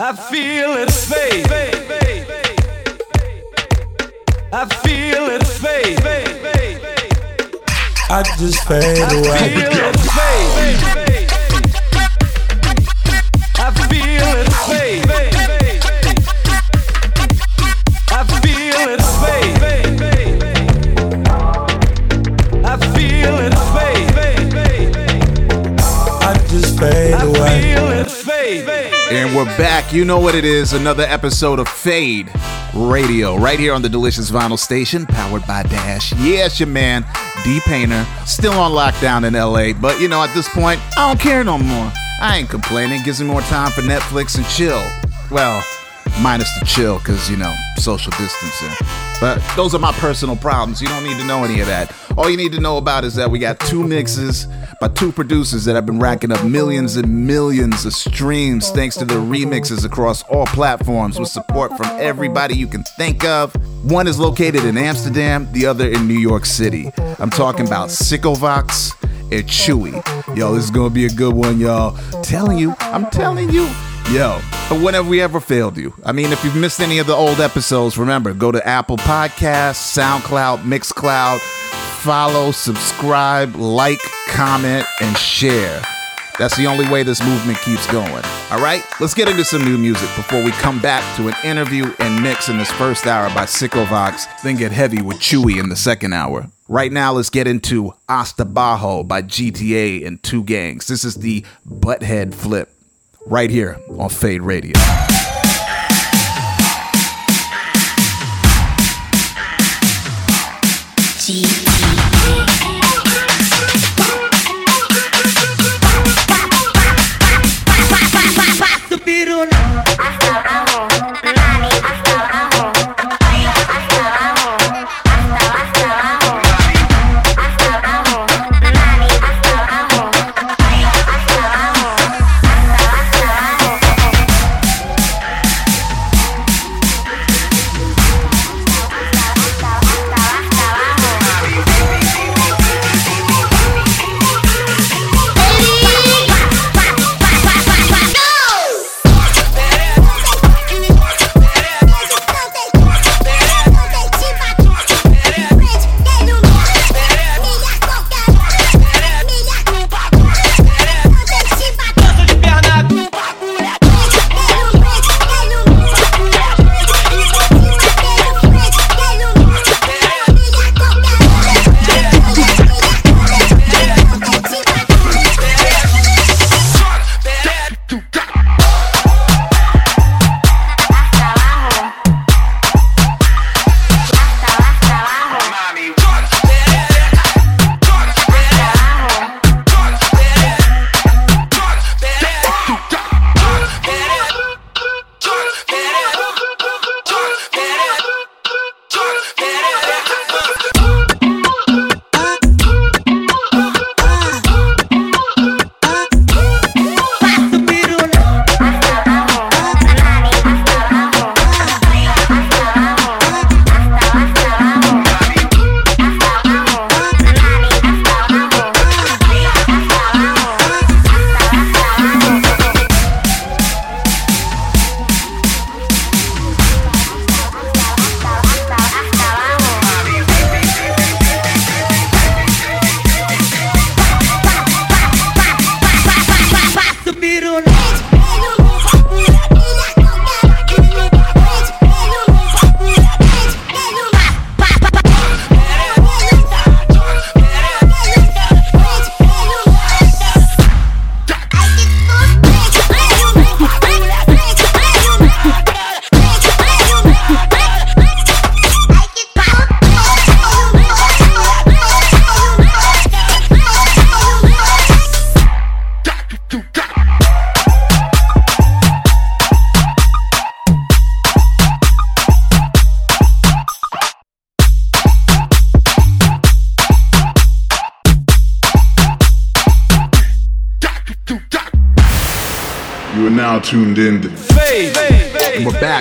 I feel it fade. I feel it fade. I just fade I away. And we're back. You know what it is. Another episode of Fade Radio, right here on the Delicious Vinyl Station, powered by Dash. Yes, your man, D Painter, still on lockdown in LA. But you know, at this point, I don't care no more. I ain't complaining. Gives me more time for Netflix and chill. Well, minus the chill, because, you know, social distancing. But those are my personal problems. You don't need to know any of that. All you need to know about is that we got two mixes by two producers that have been racking up millions and millions of streams thanks to their remixes across all platforms with support from everybody you can think of. One is located in Amsterdam, the other in New York City. I'm talking about Sickovox and Chewy. Yo, this is gonna be a good one, y'all. Telling you, I'm telling you. Yo, but when have we ever failed you? I mean, if you've missed any of the old episodes, remember, go to Apple Podcasts, SoundCloud, Mixcloud, follow, subscribe, like, comment, and share. That's the only way this movement keeps going. All right, let's get into some new music before we come back to an interview and mix in this first hour by Sickovox, then get heavy with Chewy in the second hour. Right now, let's get into Hasta Bajo by GTA and Two Gangs. This is the Butthead Flip, right here on Fade Radio.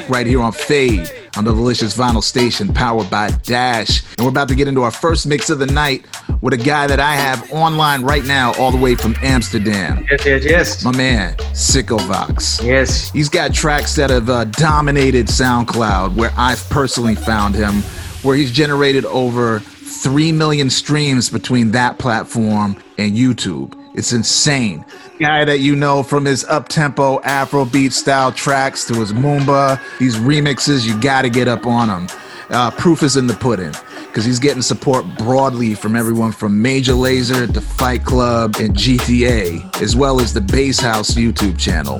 Back right here on Fade. on the Delicious Vinyl Station powered by Dash. And we're about to get into our first mix of the night with a guy that I have online right now, all the way from Amsterdam. Yes, yes, yes. My man, Sicko Vox. Yes. He's got tracks that have uh, dominated SoundCloud, where I've personally found him, where he's generated over 3 million streams between that platform and YouTube. It's insane. Guy that you know from his up-tempo Afrobeat style tracks to his Moomba, these remixes, you gotta get up on him. Uh, proof is in the pudding because he's getting support broadly from everyone from Major Lazer to Fight Club and GTA, as well as the Bass House YouTube channel.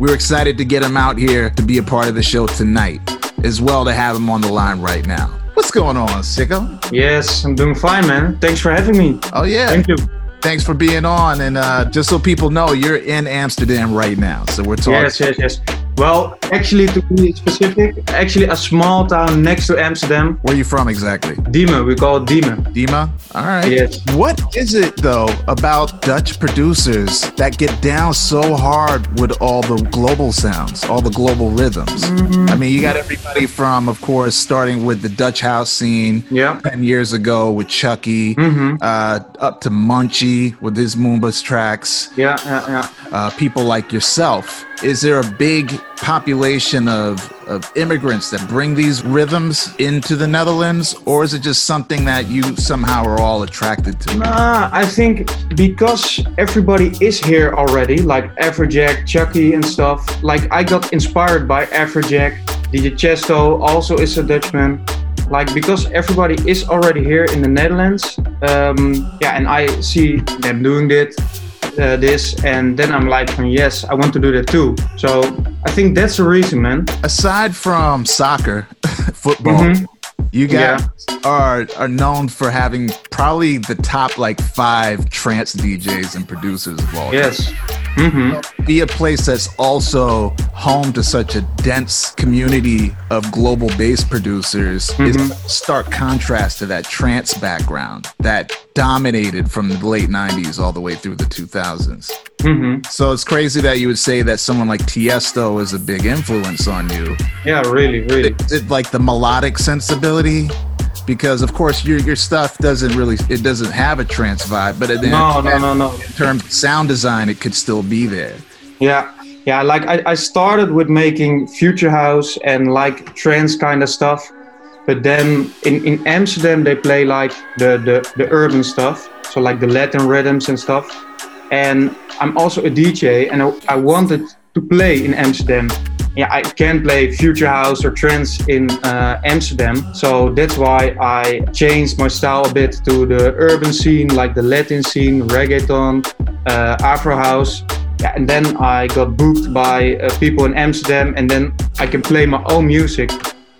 We're excited to get him out here to be a part of the show tonight, as well to have him on the line right now. What's going on, Sicko? Yes, I'm doing fine, man. Thanks for having me. Oh yeah. Thank you. Thanks for being on, and uh, just so people know, you're in Amsterdam right now, so we're talking. Yes, yes, yes. Well, actually, to be specific, actually a small town next to Amsterdam, Where are you from exactly? Diemen. We call it Diemen. Dima? All right. Yes. What is it though about Dutch producers that get down so hard with all the global sounds, all the global rhythms? I mean, you got everybody from, of course, starting with the Dutch house scene Yeah. 10 years ago with Chuckie, mm-hmm. uh, up to Munchi with his Moomba's tracks, Yeah, yeah, yeah. uh, people like yourself. Is there a big population of, of immigrants that bring these rhythms into the Netherlands, or is it just something that you somehow are all attracted to? Ah, I think because everybody is here already, like Afrojack, Chuckie, and stuff. Like I got inspired by Afrojack. DJ Tiesto also is a Dutchman. Like because everybody is already here in the Netherlands. Um, yeah, and I see them doing it, uh, this, and then I'm like, yes, I want to do that too. So I think that's the reason, man. Aside from soccer, football, you guys are are known for having probably the top like five trance DJs and producers of all time. Yes. hmm be a place that's also home to such a dense community of global bass producers is a stark contrast to that trance background that dominated from the late 90s all the way through the 2000s. hmm So it's crazy that you would say that someone like Tiesto is a big influence on you. Yeah, really, really. Is it like the melodic sensibility? Because of course your your stuff doesn't really it doesn't have a trance vibe, but then No, no, no, no. in terms of sound design, it could still be there. Yeah, yeah. Like I, I started with making future house and like trance kind of stuff, but then in, in Amsterdam they play like the, the the urban stuff, so like the Latin rhythms and stuff. And I'm also a DJ, and I, I wanted to play in Amsterdam. Yeah, I can't play future house or trance in uh, Amsterdam, so that's why I changed my style a bit to the urban scene, like the Latin scene, reggaeton, uh, Afro house. Yeah, and then I got booked by uh, people in Amsterdam, and then I can play my own music.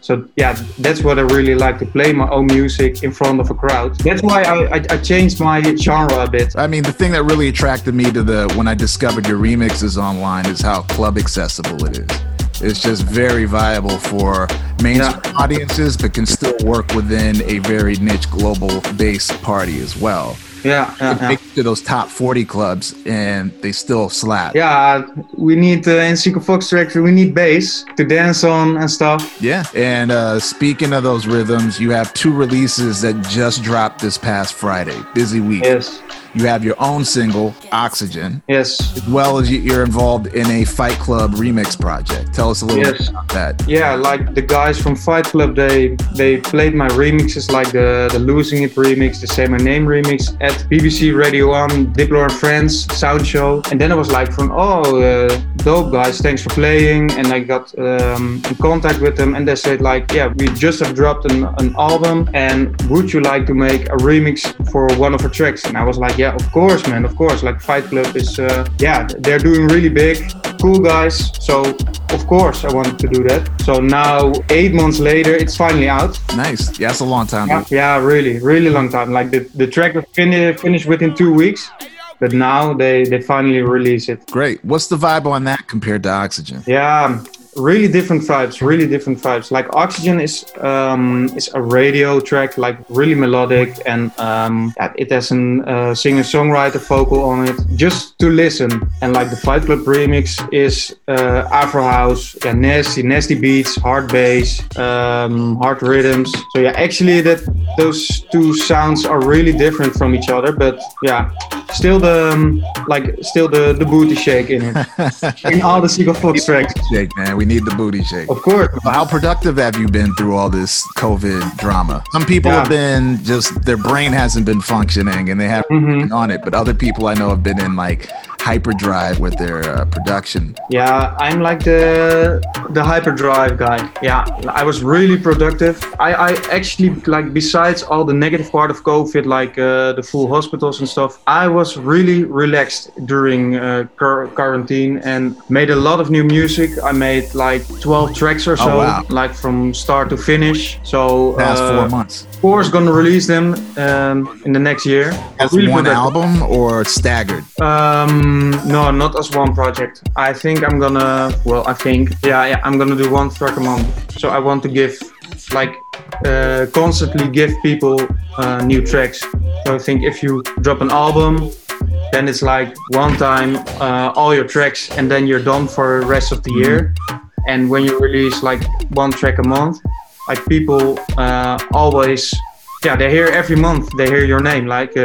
So yeah, that's what I really like to play my own music in front of a crowd. That's why I, I, I changed my genre a bit. I mean, the thing that really attracted me to the when I discovered your remixes online is how club accessible it is. It's just very viable for mainstream audiences, but can still work within a very niche global bass party as well. Yeah, yeah, yeah. To those top 40 clubs and they still slap. Yeah, we need uh, in Seeker Fox Factory, we need bass to dance on and stuff. Yeah. And uh, speaking of those rhythms, you have two releases that just dropped this past Friday. Busy week. Yes, You have your own single, Oxygen, yes. as well as you- you're involved in a Fight Club remix project. Tell us a little Yes. bit about that. Yeah, like the guys from Fight Club, they they played my remixes, like the the Losing It remix, the Say My Name remix at BBC Radio One, Diplo and Friends sound show, and then I was like, from oh, uh, dope guys, thanks for playing, and I got um, in contact with them, and they said like, yeah, we just have dropped an, an album, and would you like to make a remix for one of our tracks? And I was like, yeah, of course, man, of course. Like Fight Club is, uh, yeah, they're doing really big, cool guys, so of course I wanted to do that. So now, eight months later, it's finally out. Nice. Yeah, that's a long time. Yeah, yeah really, really long time. Like the, the track was fin- finished within two weeks, but now they, they finally release it. Great. What's the vibe on that compared to Oxygen? Yeah, really different vibes. Really different vibes. Like Oxygen is um, is a radio track, like really melodic, and um, it has a uh, singer-songwriter vocal on it, just to listen. And like the Fight Club remix is uh, Afro house, yeah, nasty, nasty beats, hard bass, um, hard rhythms. So yeah, actually that those two sounds are really different from each other, but yeah, still the um, like still the the booty shake in it in all the Seagull Fox tracks. Shake, man. We need the booty shake. Of course. How productive have you been through all this COVID drama? Some people Yeah. have been just their brain hasn't been functioning and they haven't Mm-hmm. been on it, but other people I know have been in like hyperdrive with their uh, production. Yeah, I'm like the the hyperdrive guy. Yeah, I was really productive. I, I actually like besides all the negative part of COVID, like uh, the full hospitals and stuff, I was really relaxed during uh, quar- quarantine and made a lot of new music. I made like 12 tracks or so, Oh, wow. like from start to finish. So Past uh, four months. of course, gonna release them um, in the next year. As Really one productive. album or staggered? Um, no, not as one project. I think I'm gonna. Well, I think yeah, yeah, I'm gonna do one track a month. So I want to give, like, uh, constantly give people uh, new tracks. So I think if you drop an album, then it's like one time uh, all your tracks, and then you're done for the rest of the year. And when you release like one track a month, like people uh, always, yeah, they hear every month. They hear your name, like.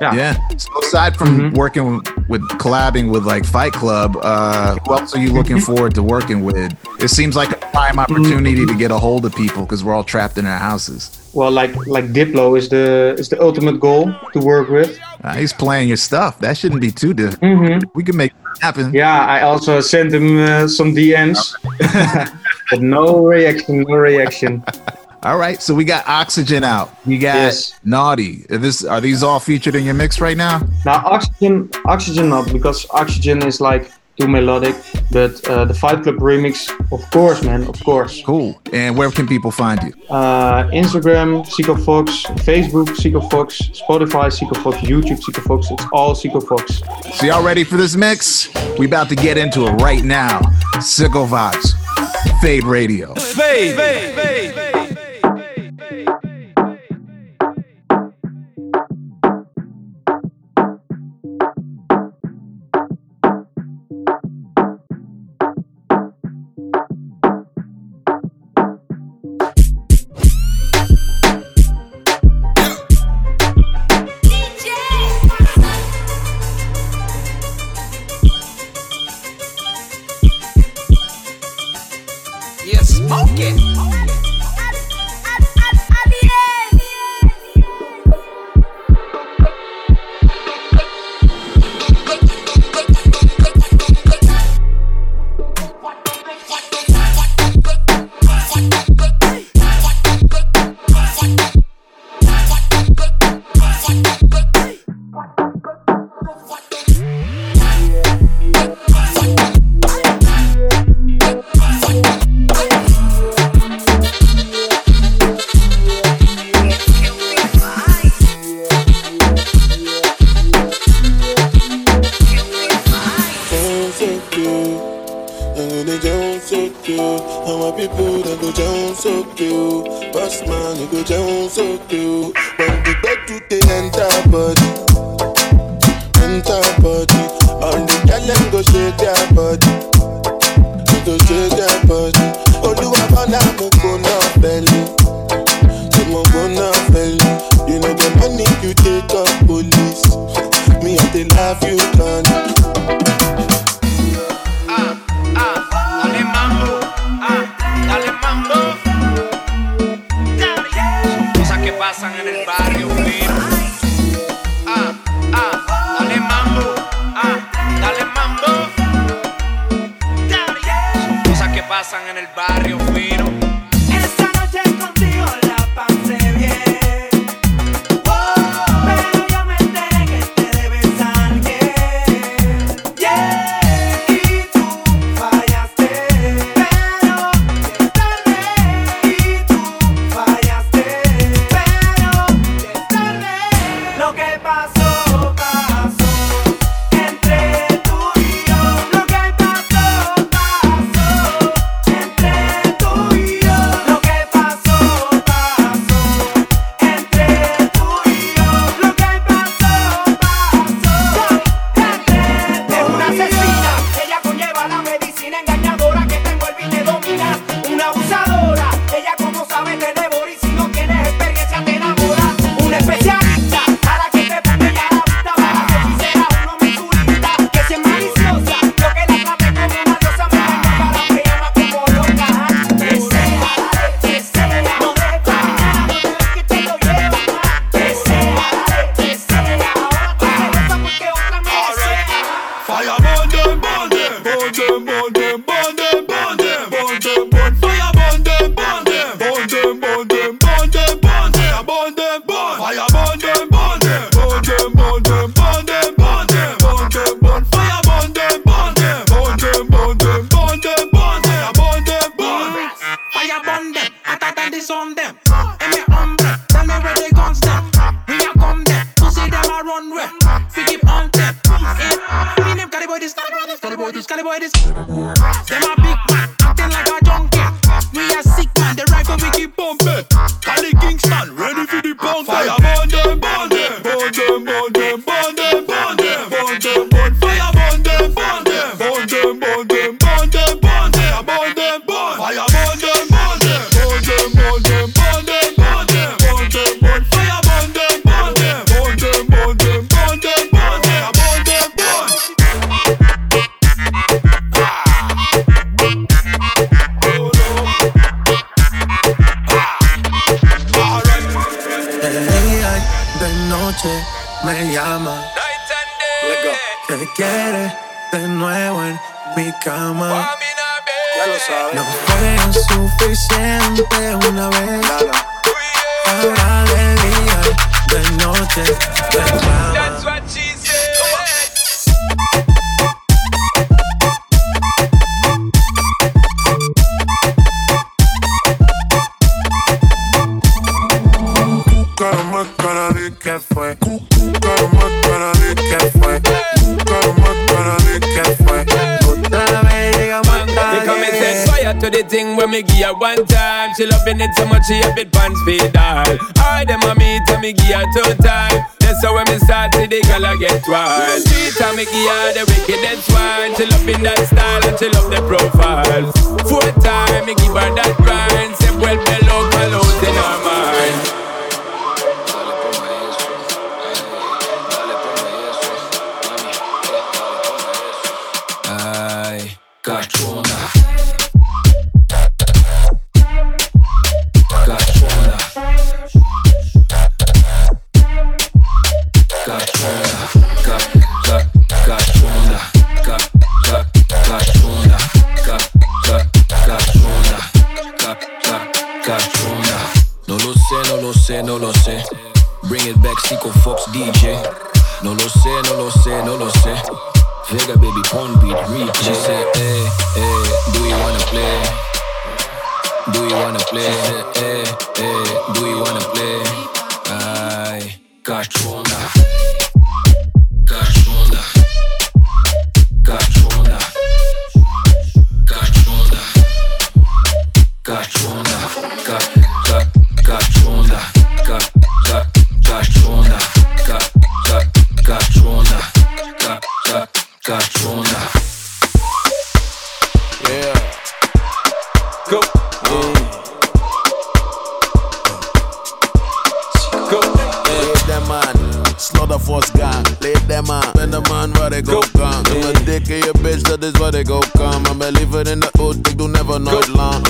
Yeah. Yeah. So aside from Mhm. working with collabing with like Fight Club, uh, who else are you looking forward to working with? It seems like a prime opportunity to get a hold of people because we're all trapped in our houses. well like like diplo is the is the ultimate goal to work with Uh, he's playing your stuff. That shouldn't be too difficult. hmm We can make it happen. yeah i also sent him uh, some dms but no reaction no reaction All right. So we got Oxygen out. We got Yes. Naughty. Are this are these all featured in your mix right now? now oxygen oxygen not because oxygen is like too melodic but uh, the fight club remix of course man of course Cool. And where can people find you? uh, instagram Seco fox facebook Seco fox spotify Seco fox youtube Seco fox it's all Seco fox So y'all ready for this mix? We about to get into it right now. Sicko Vibes, Fade Radio. Fade. Fade. Yeah,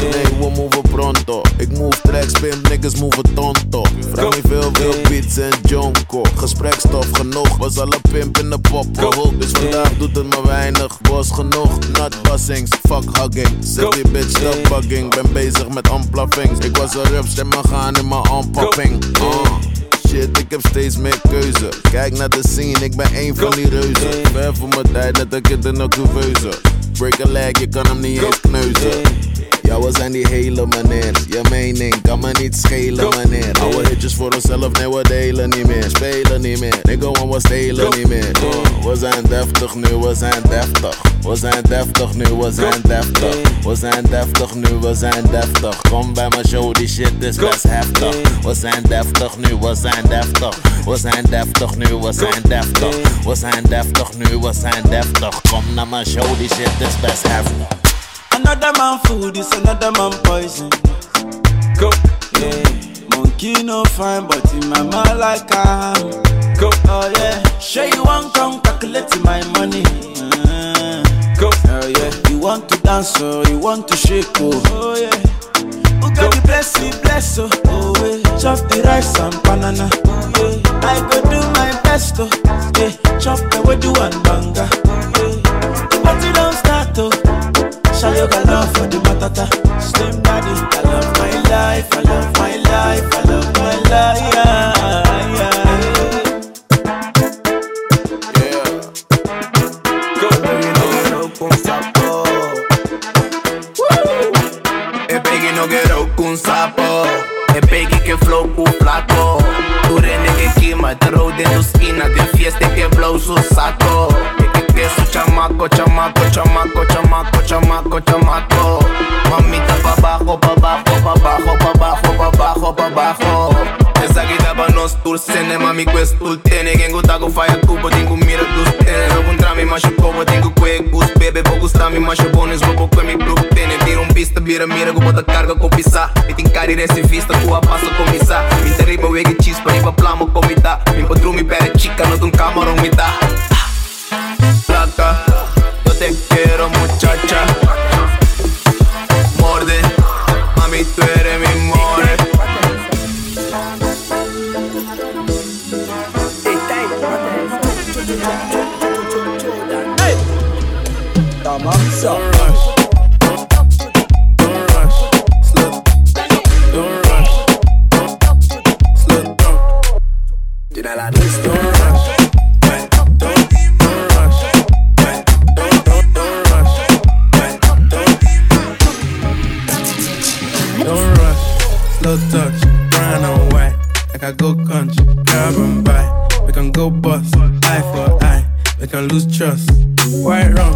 Nee, we move pronto. Ik move tracks, pimp, niggas move tonto. Vraag niet veel, veel beats en jonko. Gesprekstof genoeg, was alle pimp in de pop gehoord Dus vandaag doet het maar weinig, was genoeg Not bussings, fuck hugging. Zeg die bitch, stop bugging. Ben bezig met unpluffings Ik was een rups, en maar gaan in mijn unpopping uh. Shit, ik heb steeds meer keuze. Kijk naar de scene, ik ben een van die reuzen. Ver voor mijn tijd, net een kind in een couveuse. Break a leg, je kan hem niet eens kneuzen. We zijn die hele meneer. Je mening kan me niet schelen, meneer. Oude hitjes voor onszelf, nee, we delen niet meer. Spelen niet meer, nigga, want we stelen niet meer. Uh, we zijn deftig nu, we zijn deftig. We zijn deftig nu, we zijn deftig. We zijn deftig nu, we zijn deftig. Kom bij mijn show, die shit is best heftig. We zijn deftig nu, we zijn deftig. We zijn deftig nu, we zijn deftig. We zijn deftig nu, we zijn deftig. Kom naar mijn show, die shit is best heftig. Another man food is another man poison. Go. Yeah. Monkey no fine, but in my mind like I'm. Go. Oh yeah. Sure you want come calculate my money. Uh, Go. oh yeah. You want to dance or you want to shake oh. Oh yeah. Who got the blessing, bless oh. Oh yeah. Chop the rice and banana. Oh yeah. I go do my best oh. Yeah. Chop the do and banga. Shayo got love for the matata. Slim daddy, I love my life, I love my life, I love my life. Yeah, saco Chamaco, chamaco, chamaco, chamaco, chamaco, chamaco. Mamita pa' abajo, pa' abajo, pa' abajo, pa' abajo, pa' abajo, pa' abajo. Ezagita pa' nos tulsene, mami questul tene. Gengu tago faia cubo, tingu mira tus tene. Logo un trami, macho cobo, tingu cuecus, bebe. Bogu stami, macho bonus, bobo que mi plug tene. Tira un pista, bira, mira, gu bota carga, copisa. Mi tincari recifista, cu apasa comisa. Mi terriba, wege chispa, riba plamo, comita. Mi patrumi, pere chica, no tun camaron, mi da. Yo te quiero muchacha can lose trust. White rum.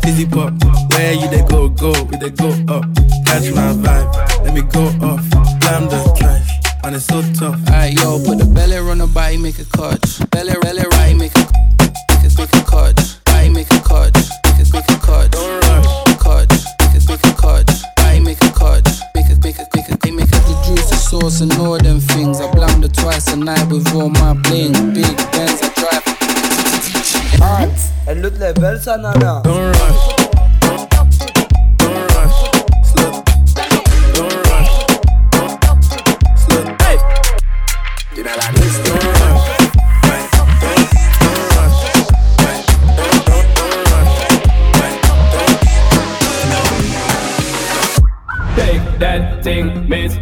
Fizzy pop, where you they go, go, we they go up. Catch my vibe, let me go off. Blam the drive, and it's so tough. Alright, yo, put the belly on the body, make a catch. Belly, belly, right, make a, make a, make a catch. Body, make a catch. Make a, make a catch. Don't rush. Catch. Make a, make a catch. Body, make a catch. Make a, make a, make a, make a, the juice, the sauce, and all them things. I blammed it twice a night with all my bling. Big Benz, I drive. And look like Belsa Nana. Don't rush.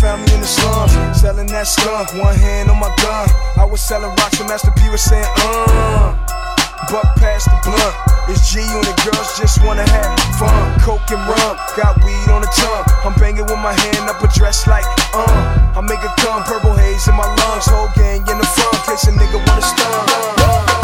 found me in the slums, selling that skunk. One hand on my gun, I was selling rocks and Master P was saying, uh. Buck past the blunt. It's G and the girls just wanna have fun. Coke and rum, got weed on the tongue. I'm banging with my hand up a dress like, uh. I make a cum, purple haze in my lungs. Whole gang in the front, case a nigga wanna stun. Uh.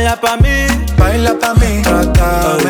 Baila pa' mí, baila pa' mí, trátame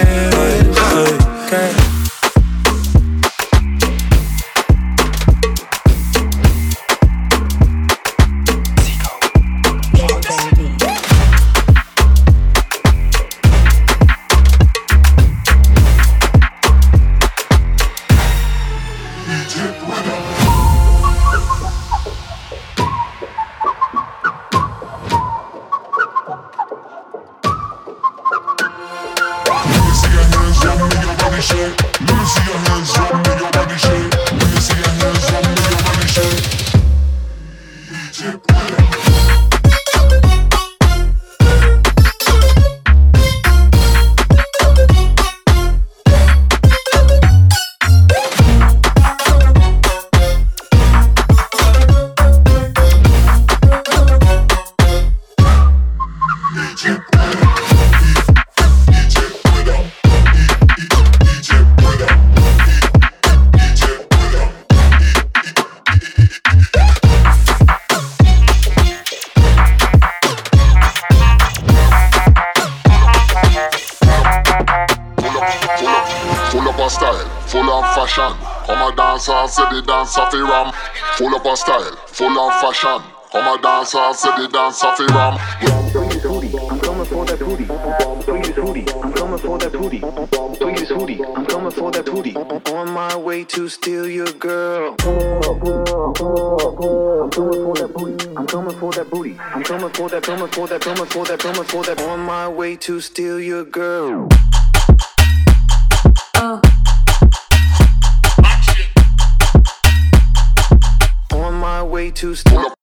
steal your girl. I'm coming for that booty. I'm coming for that booty. I'm coming for that, coming for that, coming for that, coming for that. On my way to steal your girl. Uh. On my way to steal.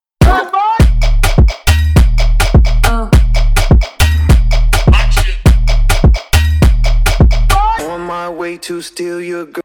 to steal your girl.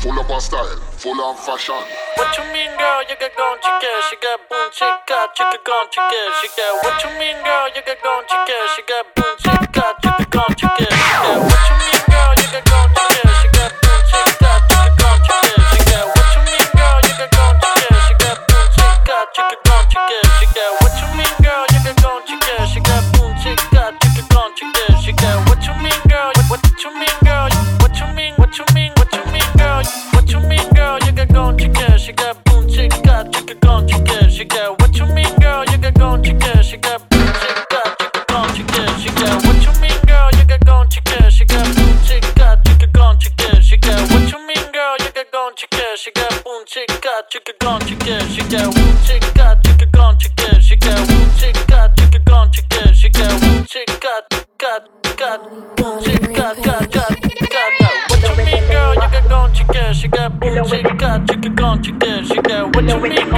Full up on style, full on fashion. What you mean, girl? You got gone chica, she got boom chica, chica gone chica, she got. What you mean, girl? You got gone chica, she got boom chica, chica gone chica, she got. What you mean, girl? You got gone chica, she got boom chica, chica gone chica, she got. What you mean, girl? You got gone chica, she got boom chica, chica gone chica. chicka gone chicka chicka woo chicka chicka gone chicka chicka woo chicka chicka gone chicka chicka woo chicka got got chicka got got got what you mean girl you got gone chicka chicka woo chicka chicka gone chicka chicka what you mean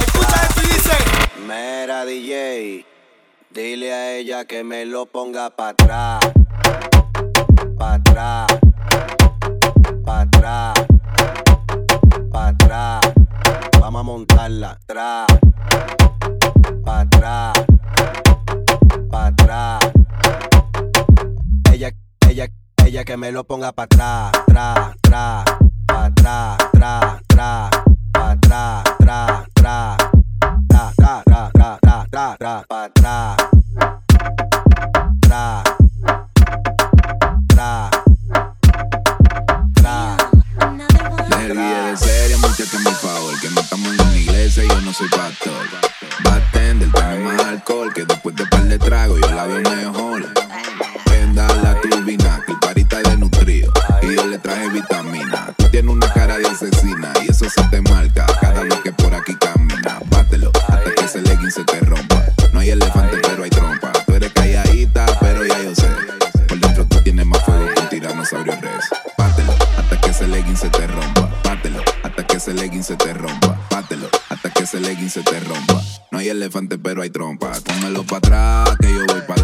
Escucha esto y dice: Mera DJ, dile a ella que me lo ponga para atrás. Para atrás. Para atrás. Para atrás. Vamos a montarla. Atrás pa' atrás, pa' atrás. Ella, ella, ella que me lo ponga pa' atrás, tra, tra, pa' atrás, tra, tra, pa' atrás, tra, tra, tra, tra, tra, tra, tra, tra, tra, pa' atrás. Tra, tra, tra. Deje de serio, muchacha, por favor, que no estamos en una iglesia y yo no soy pastor que después de par de trago yo la veo mejor. Venda la tubina, que el parita de nutrido. Y yo le traje vitamina. Tú tienes una cara de asesina y eso se te marca. elefante, pero hay trompa. Póngalo para atrás, que yo voy para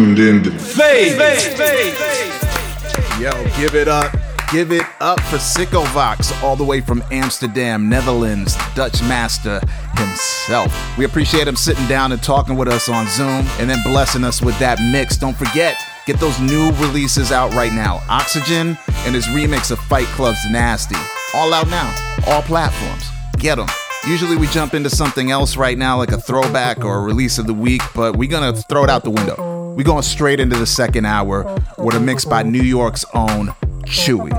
tuned in to Fade. Yo, give it up. Give it up for Sicko Vox, all the way from Amsterdam, Netherlands, Dutch master himself. We appreciate him sitting down and talking with us on Zoom and then blessing us with that mix. Don't forget, get those new releases out right now Oxygen and his remix of Fight Club's Nasty. All out now, all platforms. Get them. Usually we jump into something else right now, like a throwback or a release of the week, but we're gonna throw it out the window. We're going straight into the second hour with a mix by New York's own Chuwy.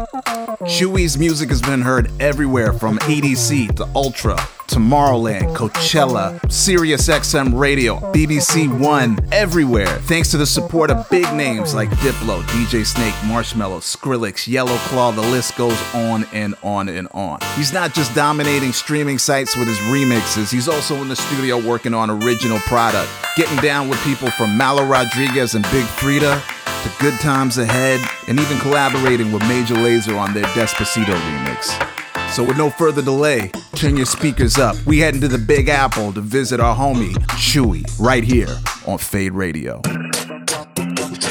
Chuwy's music has been heard everywhere from EDC to Ultra Tomorrowland, Coachella, Sirius XM Radio, BBC One, everywhere. Thanks to the support of big names like Diplo, DJ Snake, Marshmello, Skrillex, Yellow Claw, the list goes on and on and on. He's not just dominating streaming sites with his remixes, he's also in the studio working on original product, getting down with people from Malo Rodriguez and Big Freedia to Good Times Ahead, and even collaborating with Major Lazer on their Despacito remix. So, with no further delay, turn your speakers up. We head into the Big Apple to visit our homie Chuwy right here on Fade Radio.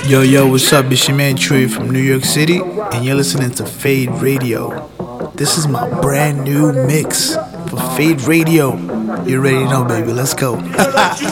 Yo, yo, what's up? It's your man Chuwy from New York City, and you're listening to Fade Radio. This is my brand new mix for Fade Radio. You already know, baby. Let's go.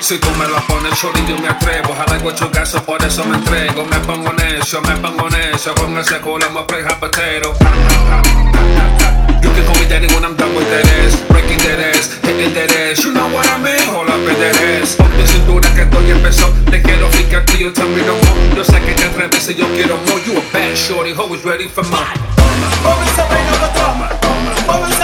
Si tú me la pones solo yo me atrevo ocho gasos, por eso me entrego Me pongo necio, me pongo necio Con ese culo me hot potato You can call me daddy when I'm done with that ass Breaking that ass, hitting that ass You know what I mean, hold up in that ass Ponte cintura que esto ya empezó Te quiero ficar tío, tell me no more Yo sé que te atreves y yo quiero more You a bad shorty, always ready for mine pa' atrás Mueve esa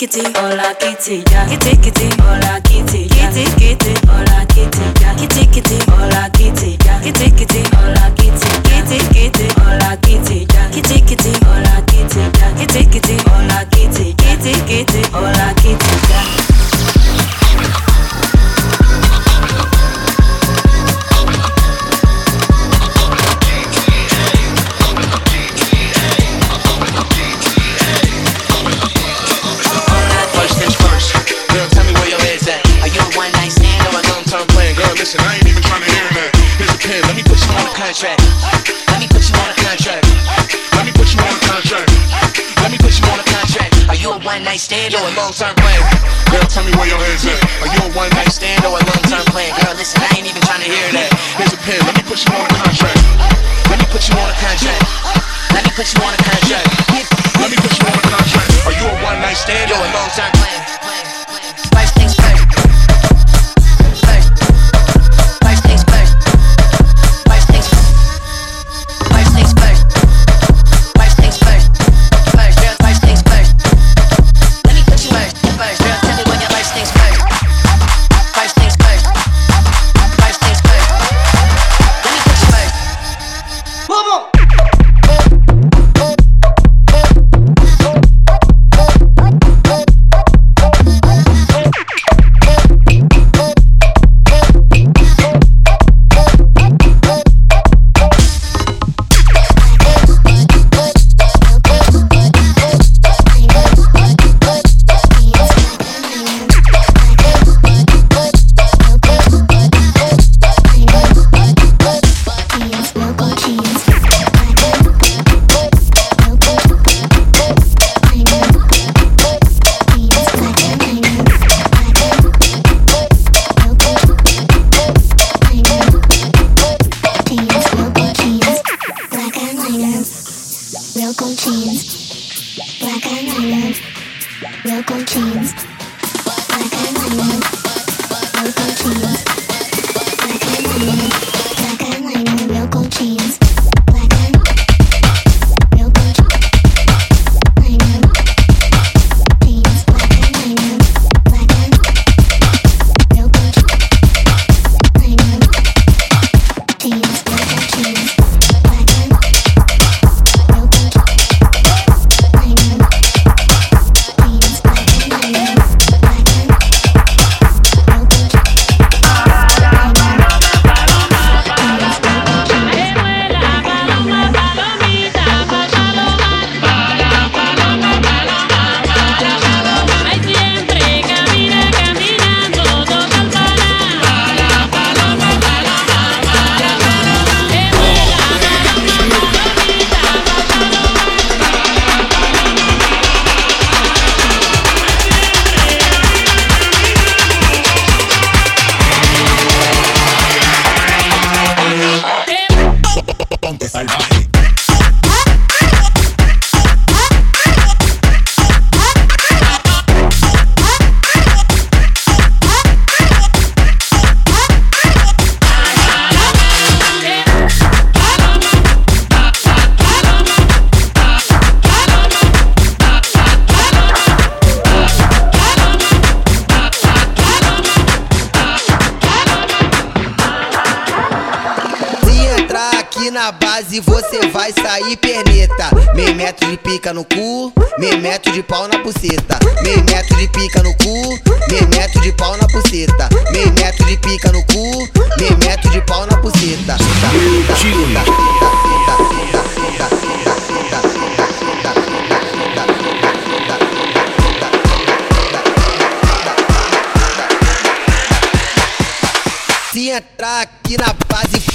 kitty, hola kitty, ya. Kitty kitty, hola kitty, kitty kitty, hola kitty, ya. Kitty kitty, hola. que na base você vai sair perneta. Meio metro de pica no cu, meio metro de pau na buceta. Meio metro de pica no cu, meio metro de pau na buceta. Meio metro de pica no cu, meio metro de pau na buceta. Se entrar aqui na base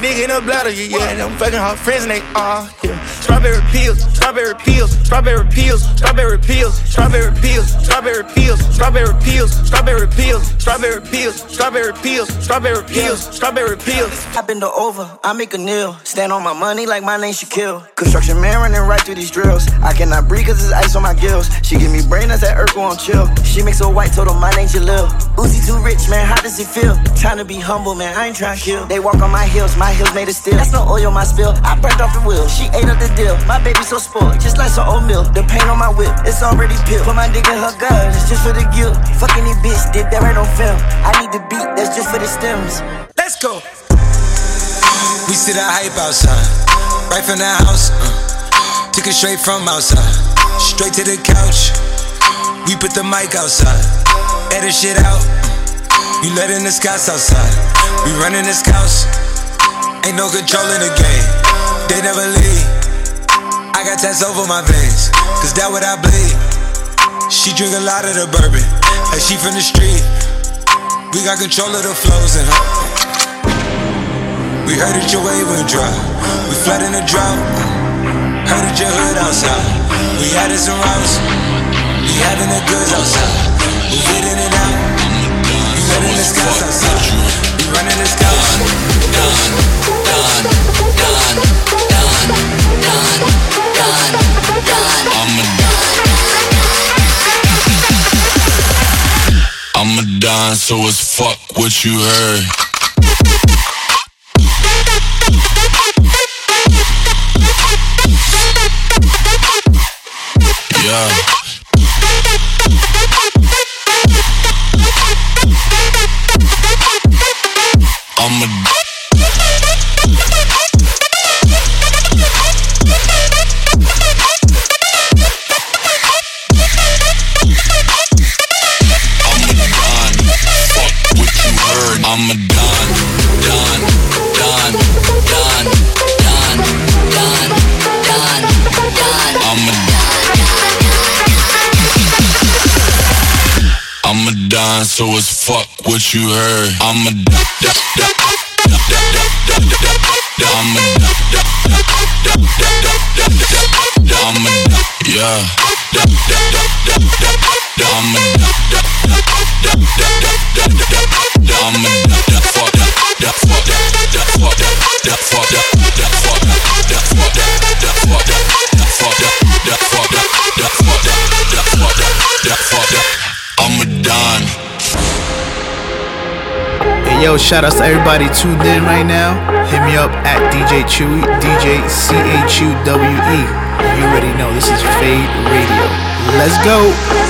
Dick in a bladder, yeah, yeah. I'm fucking her friends and they all here. Strawberry strawberry pills, strawberry pills, strawberry pills, strawberry pills, strawberry pills, strawberry pills, strawberry pills, strawberry pills, strawberry pills, strawberry pills, strawberry pills. I bend her over, I make a kneel. Stand on my money like my name Shaquille. Construction man running right through these drills. I cannot breathe cause there's ice on my gills. She give me brain as that Urkel on chill. She makes her white, told her my name Jalil. Uzi too rich, man, how does it feel? Trying to be humble, man, I ain't trying to kill. They walk on my heels, my heels made of steel. That's no oil, my spill. I burnt off the wheel, she ate up the deal. My baby so spoiled, just like some oatmeal. The paint on my whip, it's already peeled. Put my dick in her gut, it's just for the guilt. Fucking these bitch, did that right on film. I need the beat, that's just for the stems. Let's go. We see the hype outside, right from the house. Uh, took it straight from outside, straight to the couch. We put the mic outside, edit shit out. We letting the scouts outside, we running the scouts. Ain't no control in the game, they never leave. I got tats over my veins, cause that what I bleed. She drink a lot of the bourbon, like she from the street. We got control of the flows and. We heard that your wave went dry. We flood in the drought. Heard that your hood outside. We added some routes. We having the goods outside. We get in and out. We letting the scouts outside. We running the scouts. Done, done, done, done, done, done, done. I'm a so it's fuck what you heard. Yeah. So it's fuck what you heard. I'm a shout outs to everybody tuned in right now. Hit me up at DJ Chuwy, DJ C H U W E. You already know this is Fade Radio. Let's go.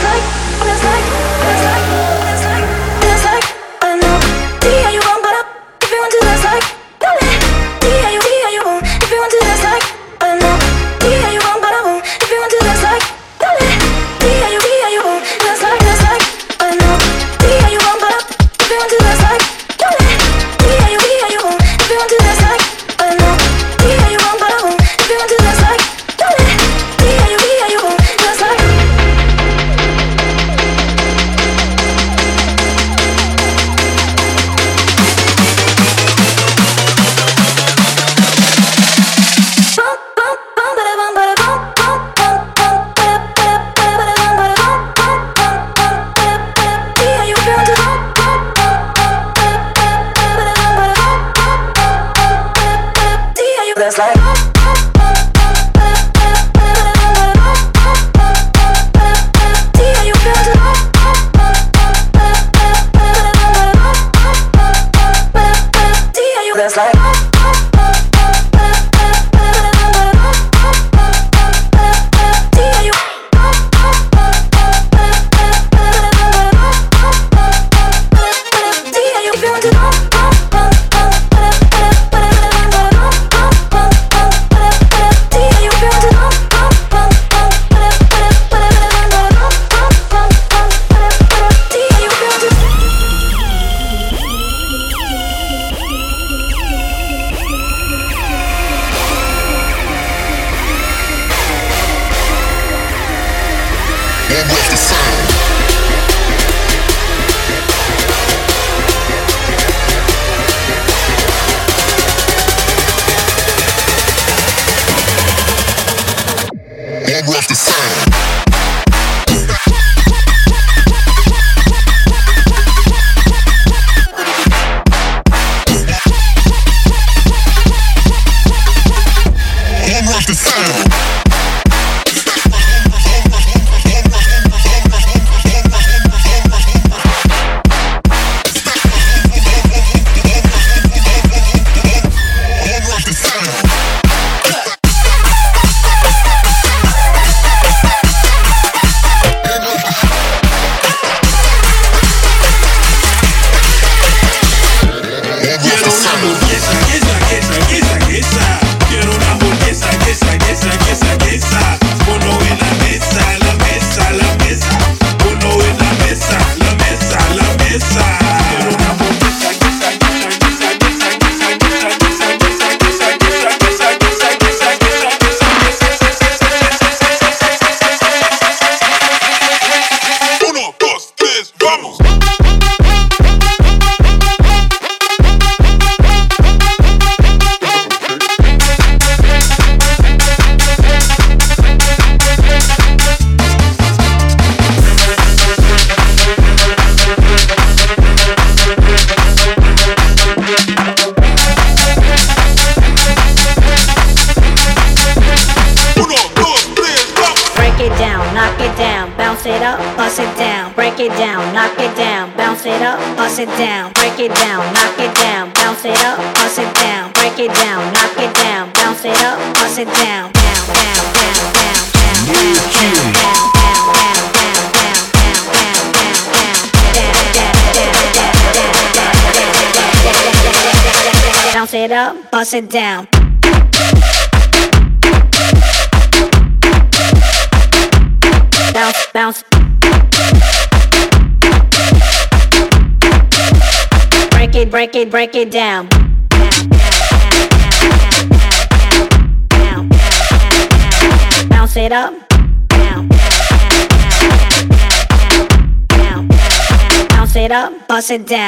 sit down. Bounce, bounce. Break it, break it, break it down. Bounce it up. Bounce it up, bust it down.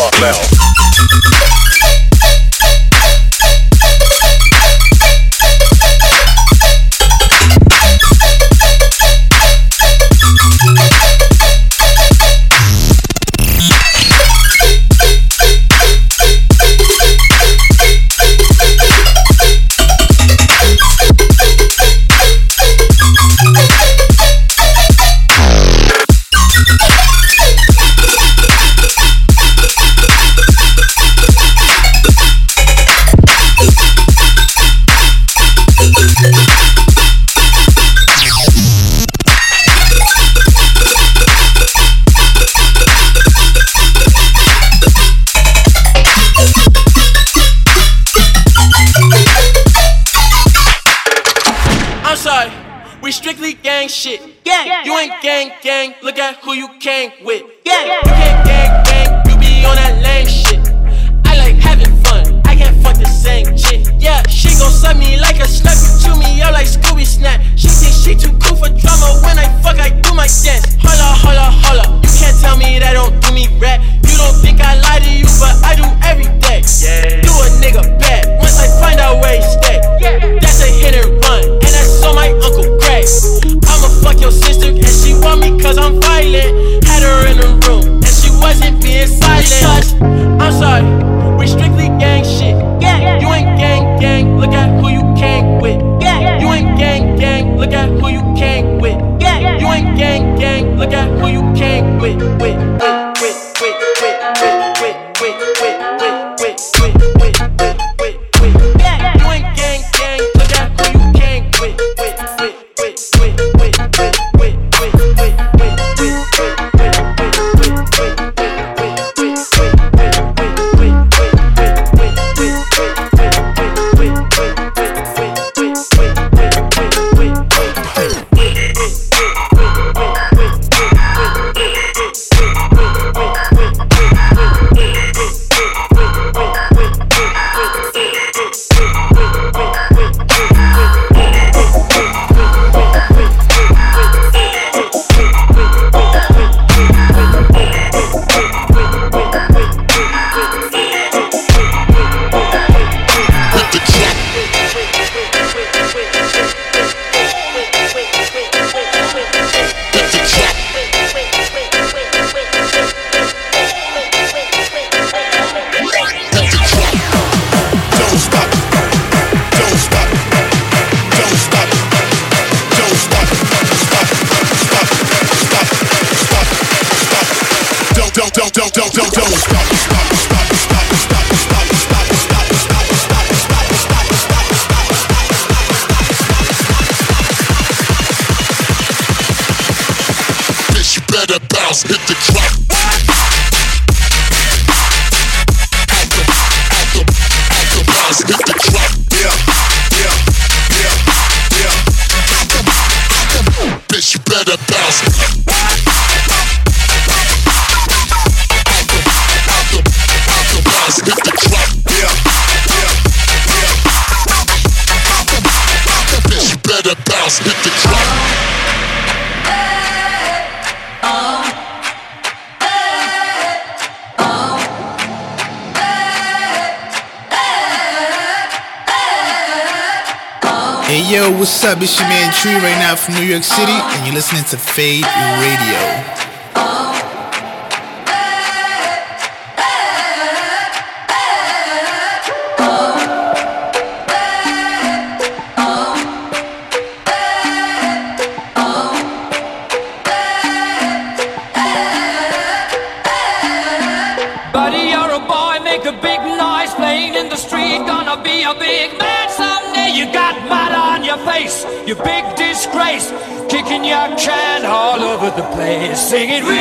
block now. shit. Gang, you ain't gang, gang. Look at who you came with. Hey yo, what's up? It's your man Tree right now from New York City, and you're listening to Fade Radio. Sing it.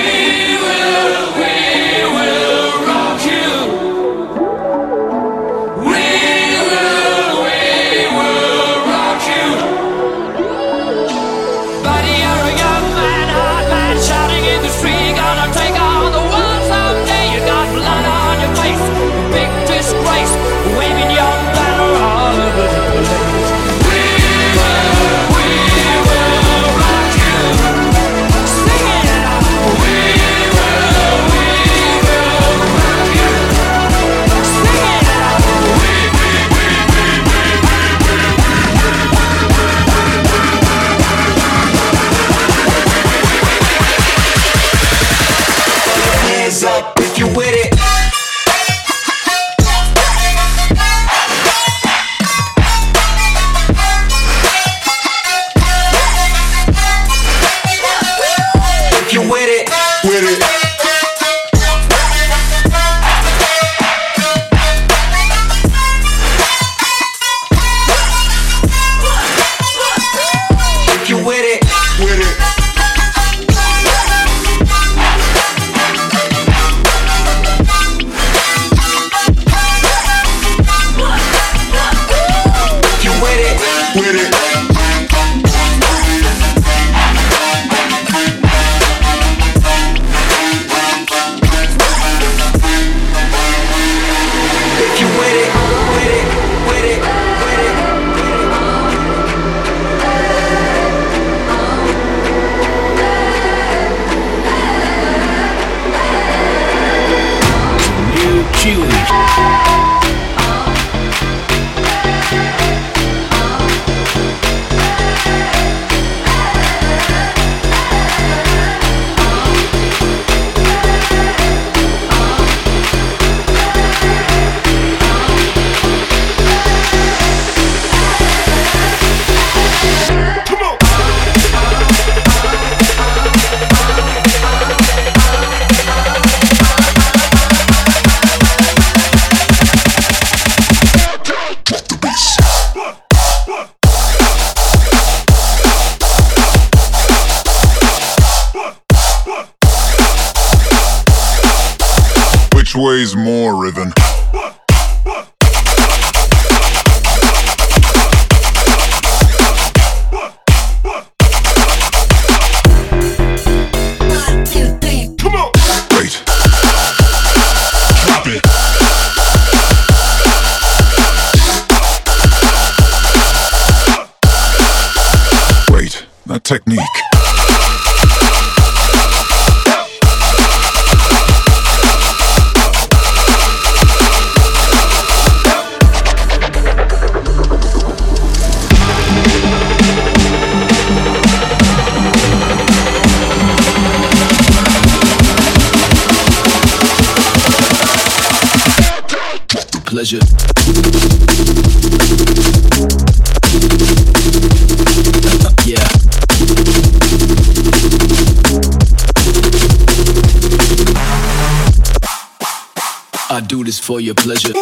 pleasure. I do this for your pleasure.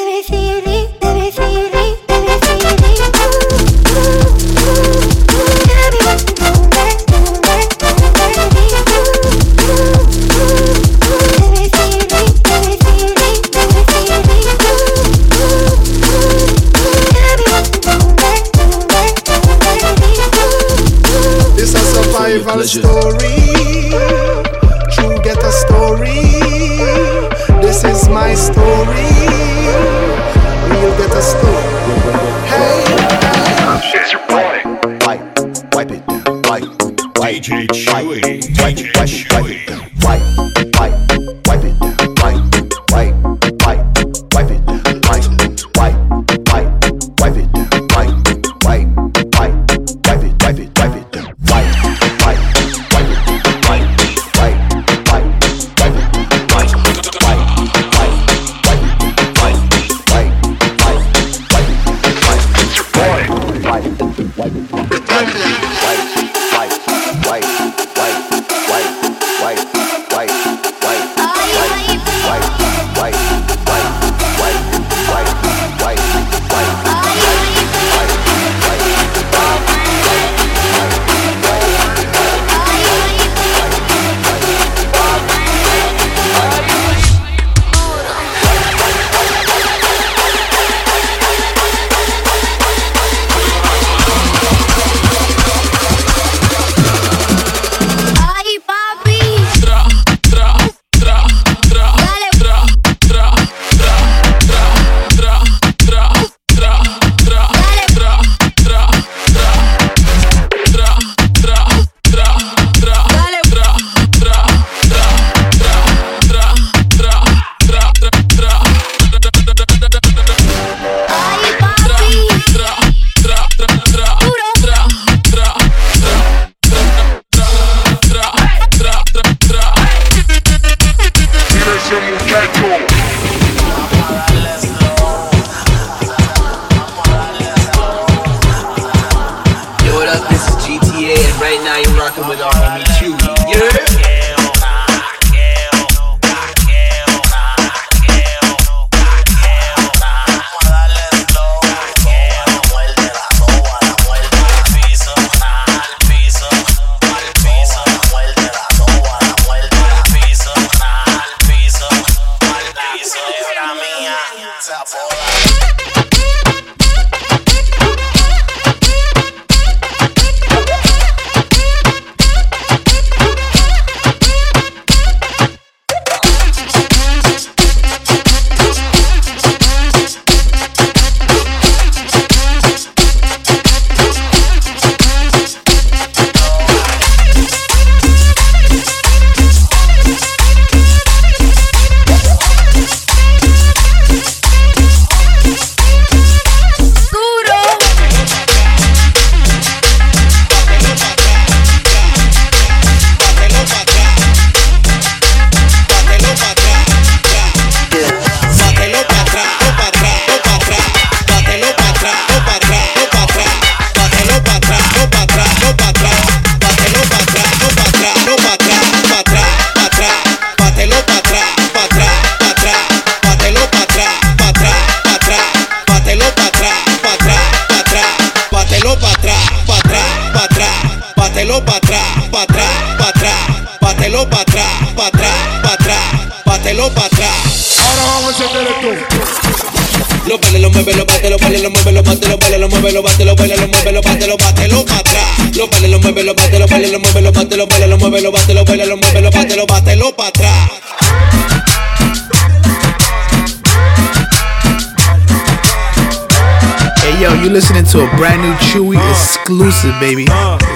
to a brand new Chewy exclusive, baby.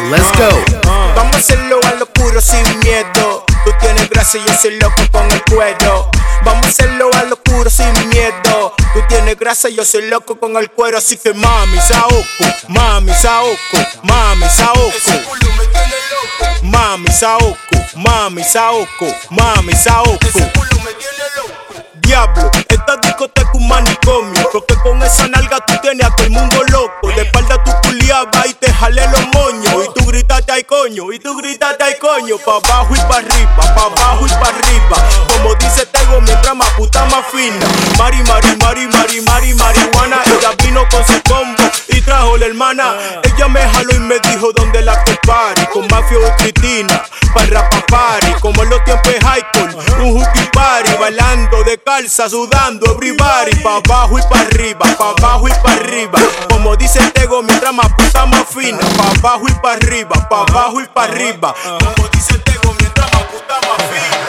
Let's go. Vamos a hacerlo a lo oscuro sin miedo. Tú tienes gracia y yo soy loco con el cuero. Vamos a hacerlo a lo oscuro sin miedo. Tú tienes grasa, yo soy loco con el cuero, así que mami, saoco, mami, saoco, mami, saoco. Mami, saoco, mami, saoco, mami, saoco diablo. Esta discoteca un manicomio. Porque con esa nalga tú tienes a todo el mundo loco. De espalda tú culiabas y te jale los moños. Y tú gritaste ay coño, y tú gritaste ay coño. Pa' abajo y pa' arriba, pa' abajo y pa' arriba. Como dice Tego, mientras más puta más fina. Mari, mari, mari, mari, mari, marihuana. Ella vino con su combo hermana. Ella me jaló y me dijo dónde la compare. Con Mafio y Cristina, para party. Como en los tiempos school, un hooky party. Bailando de calza, sudando, everybody. Pa' abajo y pa' arriba, pa' abajo y pa' arriba. Como dice Tego, mientras más puta más fina. Pa' abajo y pa' arriba, pa' abajo y pa' arriba. Como dice Tego, mientras más puta más fina.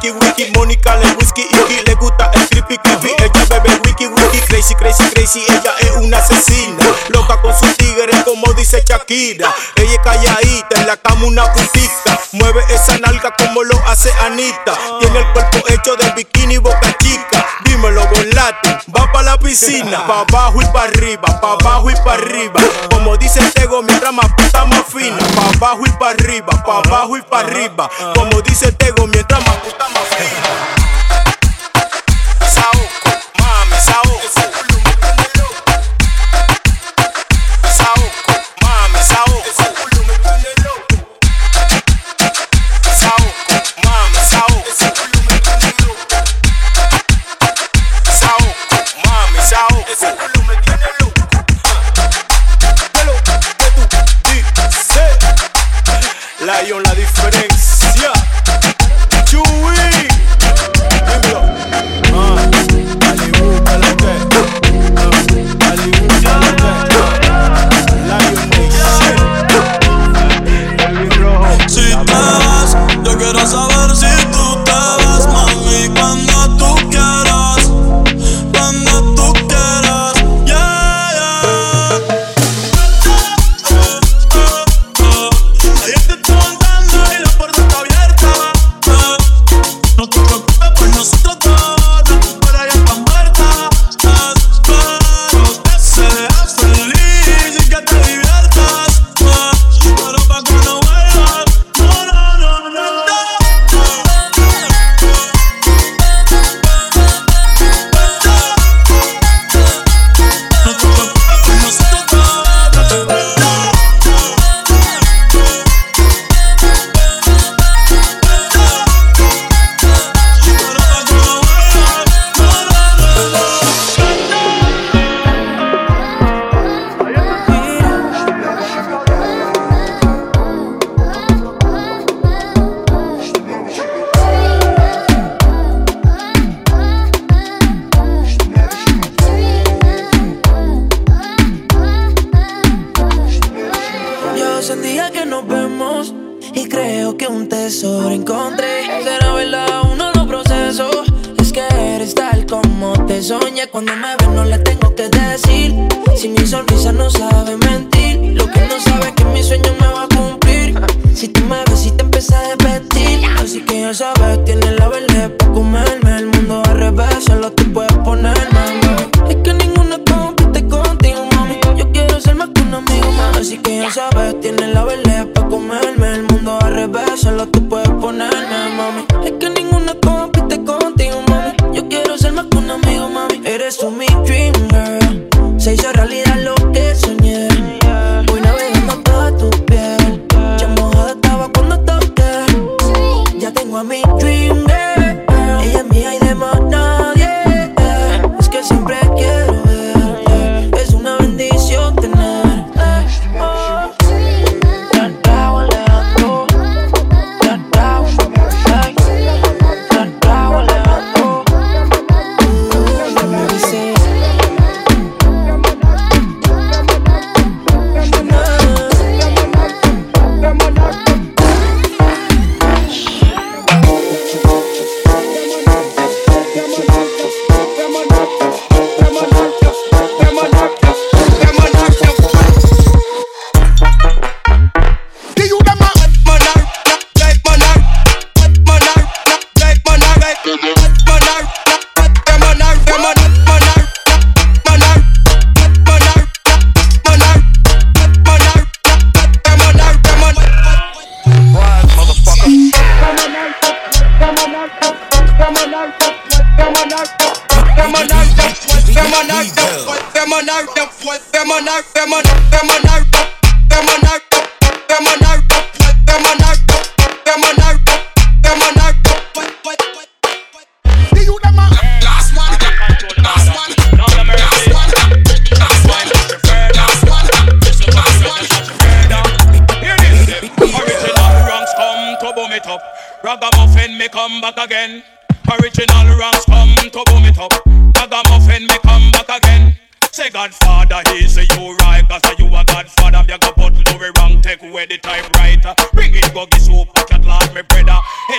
Wiki wiki, Mónica le gusta el creepy creepy. Ella bebe wiki wiki, crazy crazy crazy. Ella es una asesina, loca con sus tigres como dice Shakira. Ella es calladita, en la cama una putica. Mueve esa nalga como lo hace Anita. Tiene el cuerpo hecho de bikini boca chica. Dímelo, volate, va pa' la piscina. Pa' abajo y pa' arriba, pa' abajo y pa' arriba. Como dice Tego, mientras más puta más fina. Pa' abajo y pa' arriba, pa' abajo y pa' arriba. Como dice Tego, mientras más puta más fina. Lion,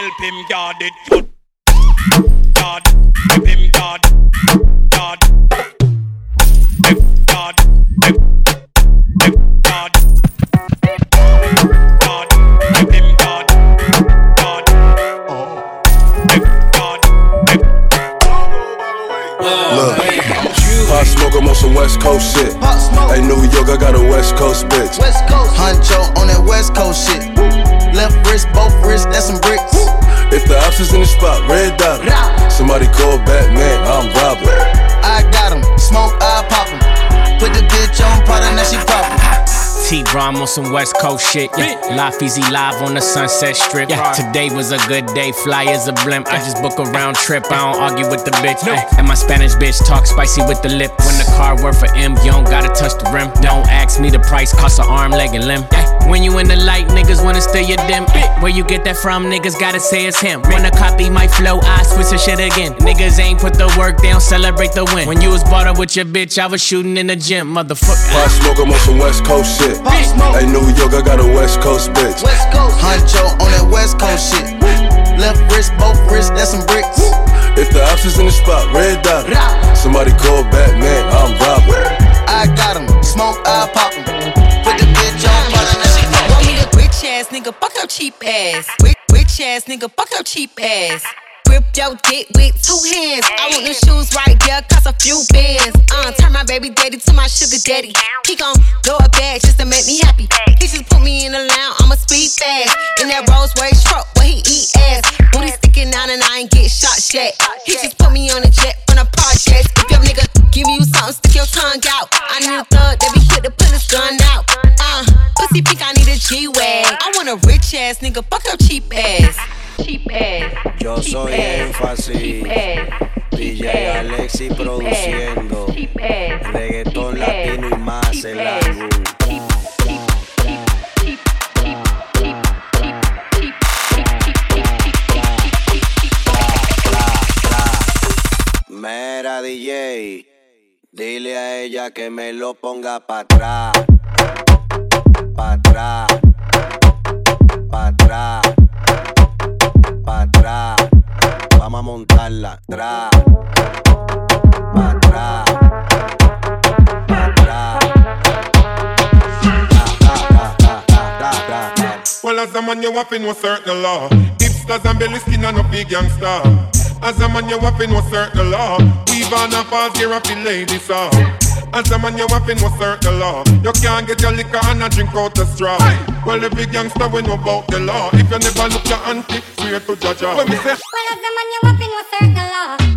Help him guard it, cut. God, help him guard, guard. Help God, help, help God. God, help him God, God. Help God, Look, Pop smoke, I'm on some West Coast shit. Hey, New York, I got a West Coast bitch. West Coast. Huncho on that West Coast shit. Left wrist, both wrists, that's some bricks. If the ops is in the spot, red dot. Somebody call Batman, I'm robbing. I got him, smoke, I pop him. Put the bitch on product, now she poppin'. T Drum on some West Coast shit. Yeah. Life easy live on the Sunset Strip. Yeah. Today was a good day. Fly as a blimp. I just book a round trip. I don't argue with the bitch. Ay, And my Spanish bitch talk spicy with the lip. When the car worth for M, you don't gotta touch the rim. Don't ask me the price, cost an arm, leg, and limb. Ay, When you in the light, niggas wanna steal your dim. Where you get that from, niggas gotta say it's him. Wanna copy my flow, I switch the shit again. Niggas ain't put the work, they don't celebrate the win. When you was bought up with your bitch, I was shooting in the gym, motherfucker. Pop smoke, I'm on some West Coast shit. Hey, New York, I got a West Coast bitch. West Coast. Huncho on that West Coast shit. Left wrist, both wrists, that's some bricks. If the ops is in the spot, red dot. Somebody call Batman, I'm robbing. I got him, smoke, I pop him. Put the bitch on product, now she. Want me to rich ass nigga, fuck up cheap ass. Rich, rich ass nigga, fuck up cheap ass. Grip your dick with two hands. I want them shoes right there, cost a few bands. Uh, turn my baby daddy to my sugar daddy. He gon' blow a bag just to make me happy. He just put me in the lounge, I'ma speed fast. In that Rolls Royce truck where he eat ass. Booty sticking out and I ain't get shot yet. He just put me on a jet from the projects. If your nigga give you something, stick your tongue out. I need a thug that be quick to pull his gun out. Uh, pussy pink, I need a G wag. I want a rich ass nigga, fuck your cheap ass. Cheap ass. Yo cheap soy énfasis. DJ ass, Alexi cheap produciendo. Cheap ass, reggaetón latino y más el álbum. Mera DJ. Dile a ella que me lo ponga pa' atrás. Pa' atrás. Pa' atrás. Pa' atrás. Vamos a montarla. Atrás. Pa' atrás. Pa' atrás. Well, as a man, you have to certain law. Hipsters and belly skin and no big gangster. As a man, you have know certain law. Weave on a pass here of the ladies saw. As a man, you have know certain law. You can't get your liquor and a drink out the straw. Well, every gangster we know about the law. If you never look your auntie, swear to judge her. Well, as a man, you up in no certain law.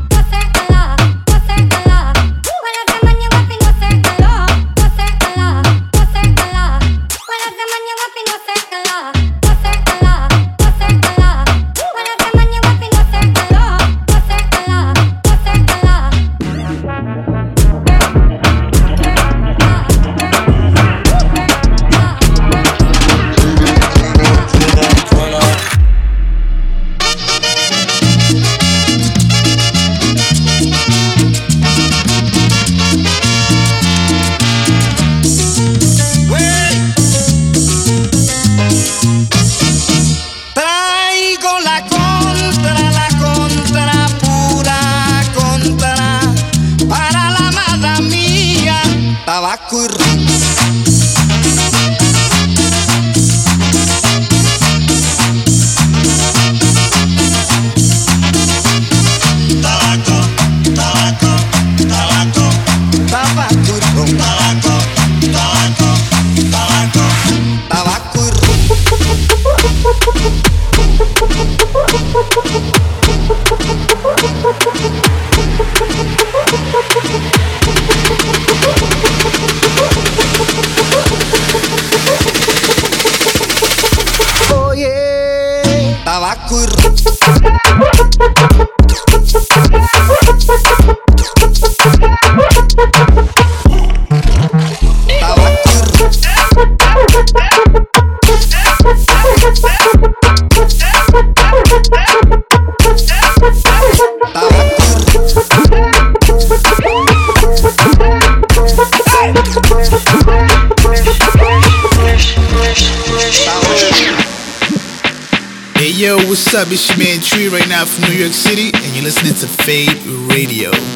What's up? It's your man Tree right now from New York City, and you're listening to Fade Radio.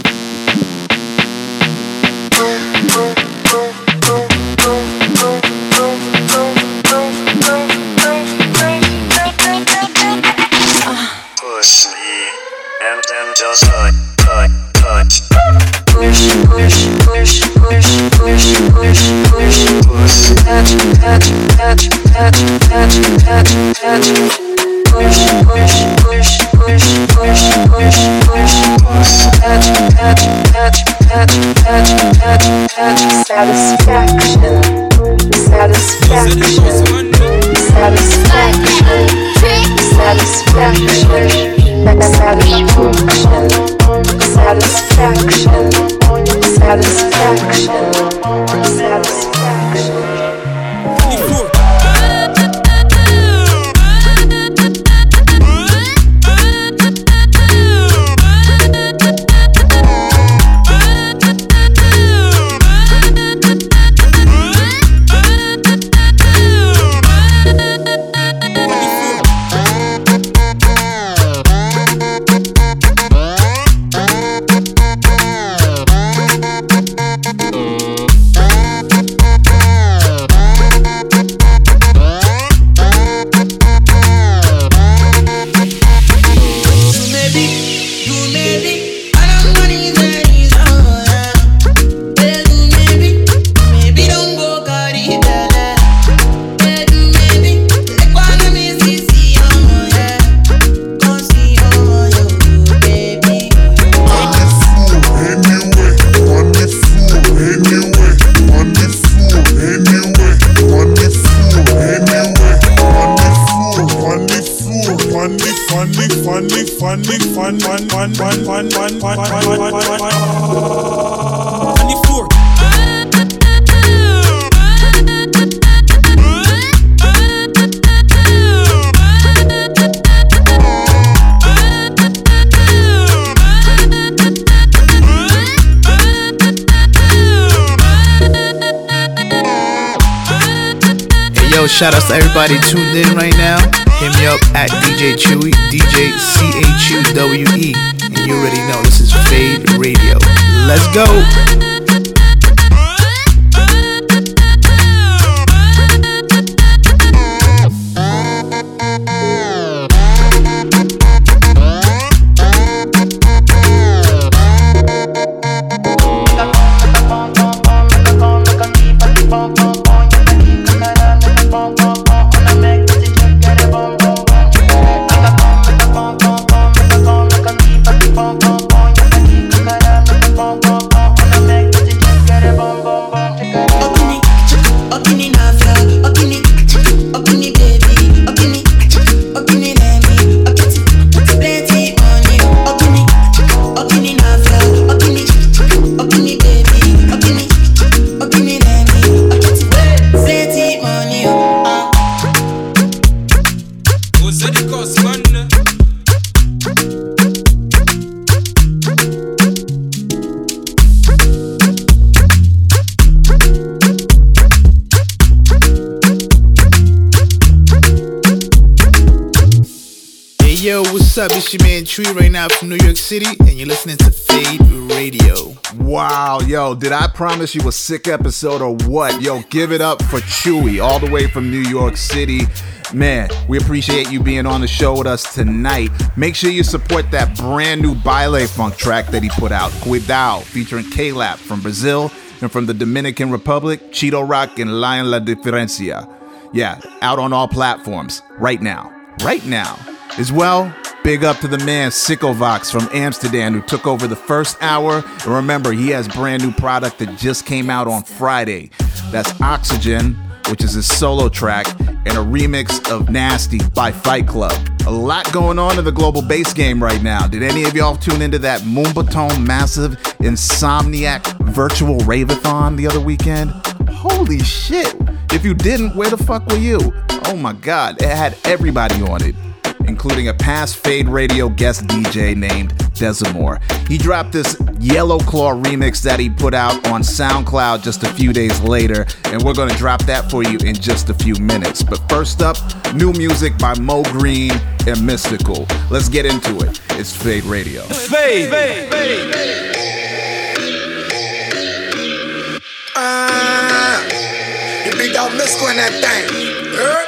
At DJ Chuwy, DJ C H U W E. And you already know this is Fade Radio. Let's go. Up? It's your man Tree right now from New York City, and you're listening to Fade Radio. Wow, yo, did I promise you a sick episode or what? Yo, give it up for Chuwy, all the way from New York City. Man, we appreciate you being on the show with us tonight. Make sure you support that brand new Baile Funk track that he put out, Cuidao, featuring K-Lap from Brazil and from the Dominican Republic, Cheeto Rock and Lion La Diferencia. Yeah, out on all platforms right now. Right now. As well, Big up to the man Sickovox from Amsterdam who took over the first hour. And remember, he has brand new product that just came out on Friday. That's Oxygen, which is his solo track, and a remix of Nasty by Fight Club. A lot going on in the global bass game right now. Did any of y'all tune into that Moombahton Massive Insomniac virtual raveathon the other weekend? Holy shit! If you didn't, where the fuck were you? Oh my god, it had everybody on it including a past Fade Radio guest DJ named Desimore. He dropped this Yellow Claw remix that he put out on SoundCloud just a few days later, and we're going to drop that for you in just a few minutes. But first up, new music by Mo Green and Mystical. Let's get into it. It's Fade Radio. Fade, Fade, Fade. Fade. Uh, you beat out Mystical in that thing. Uh.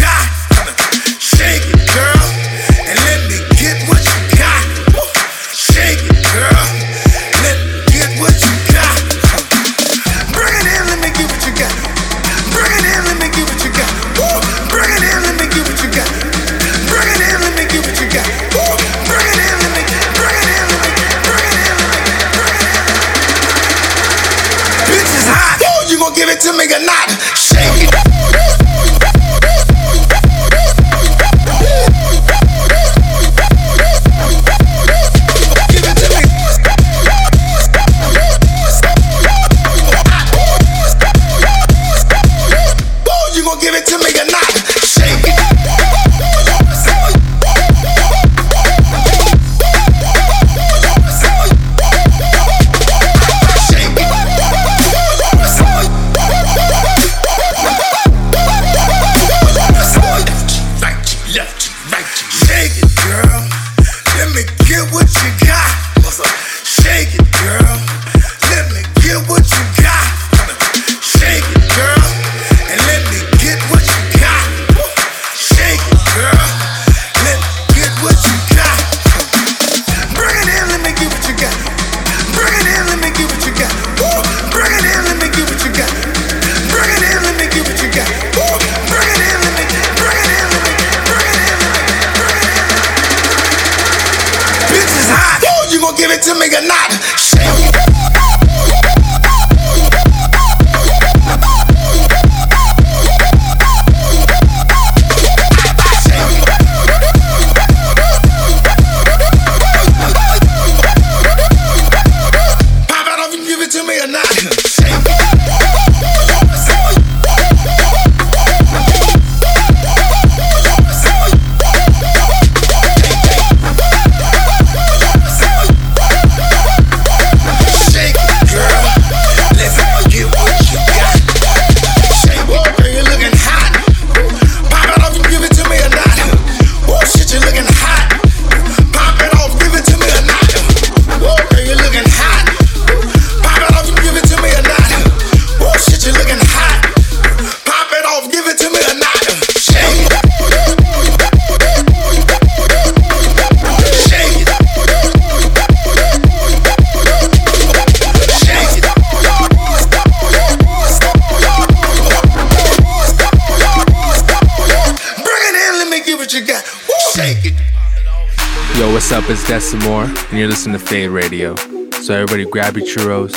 Day Radio. So everybody grab your churros,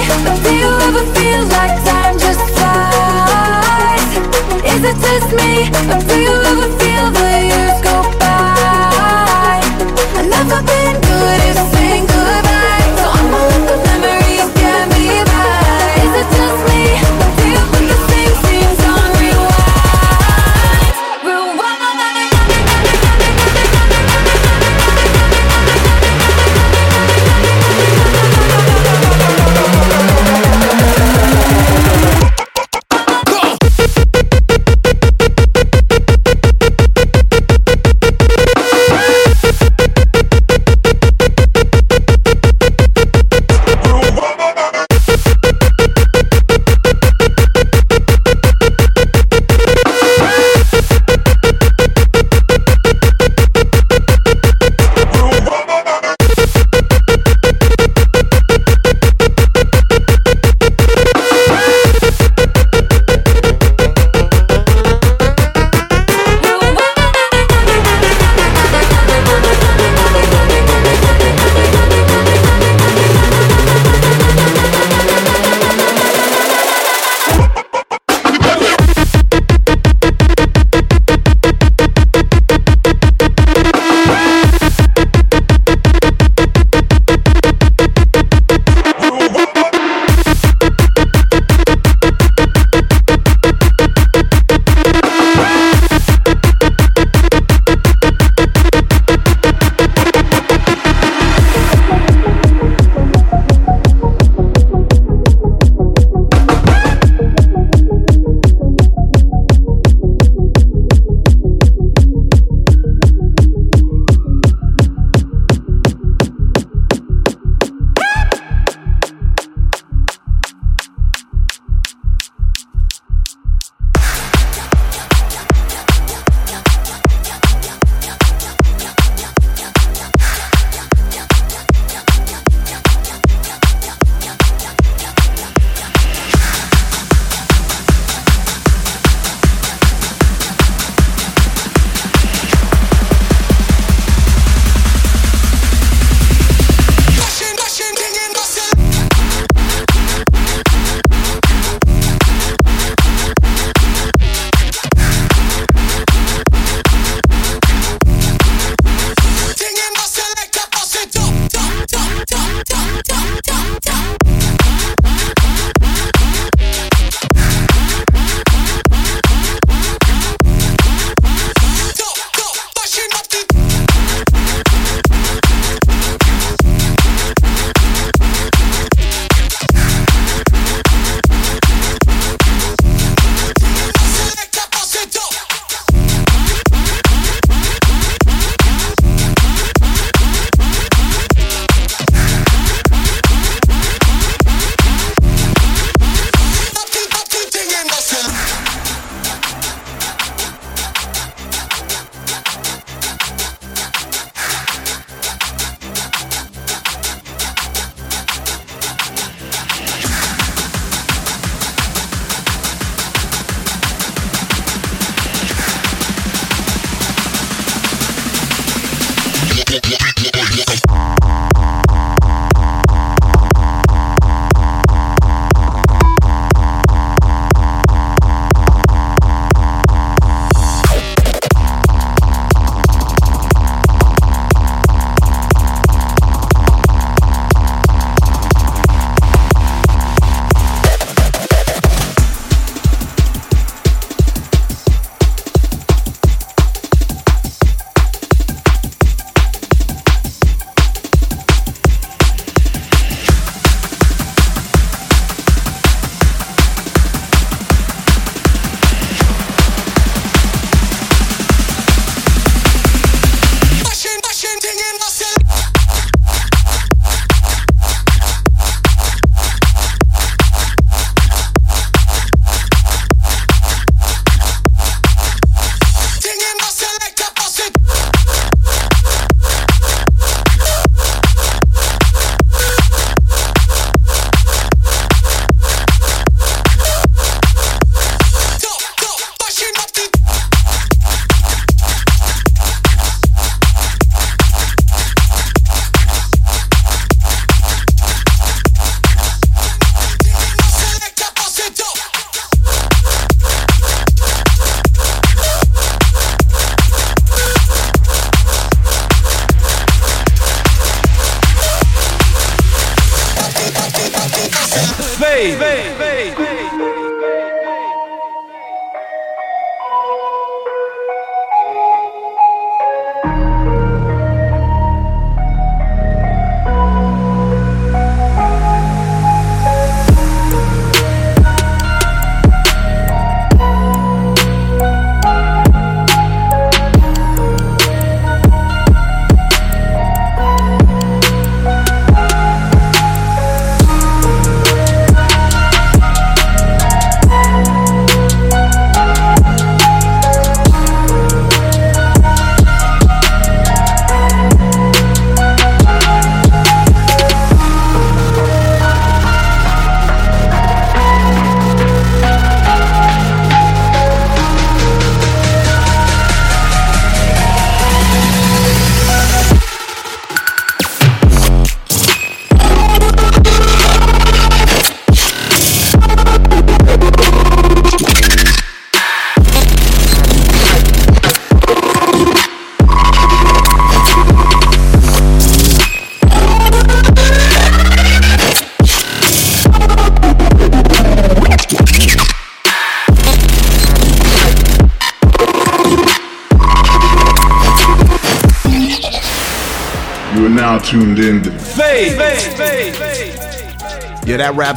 me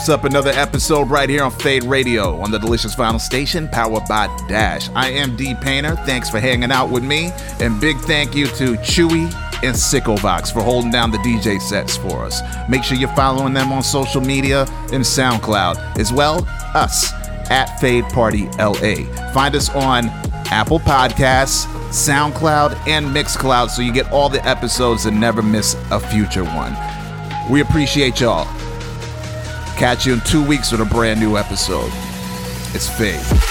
wraps up another episode right here on Fade Radio on the Delicious Vinyl Station, powered by Dash. I am D Painter. Thanks for hanging out with me, and big thank you to Chuwy and Sickovox for holding down the DJ sets for us. Make sure you're following them on social media and SoundCloud, as well us at Fade Party LA. Find us on Apple Podcasts, SoundCloud, and Mixcloud so you get all the episodes and never miss a future one. We appreciate y'all. Catch you in two weeks with a brand new episode. It's Fade.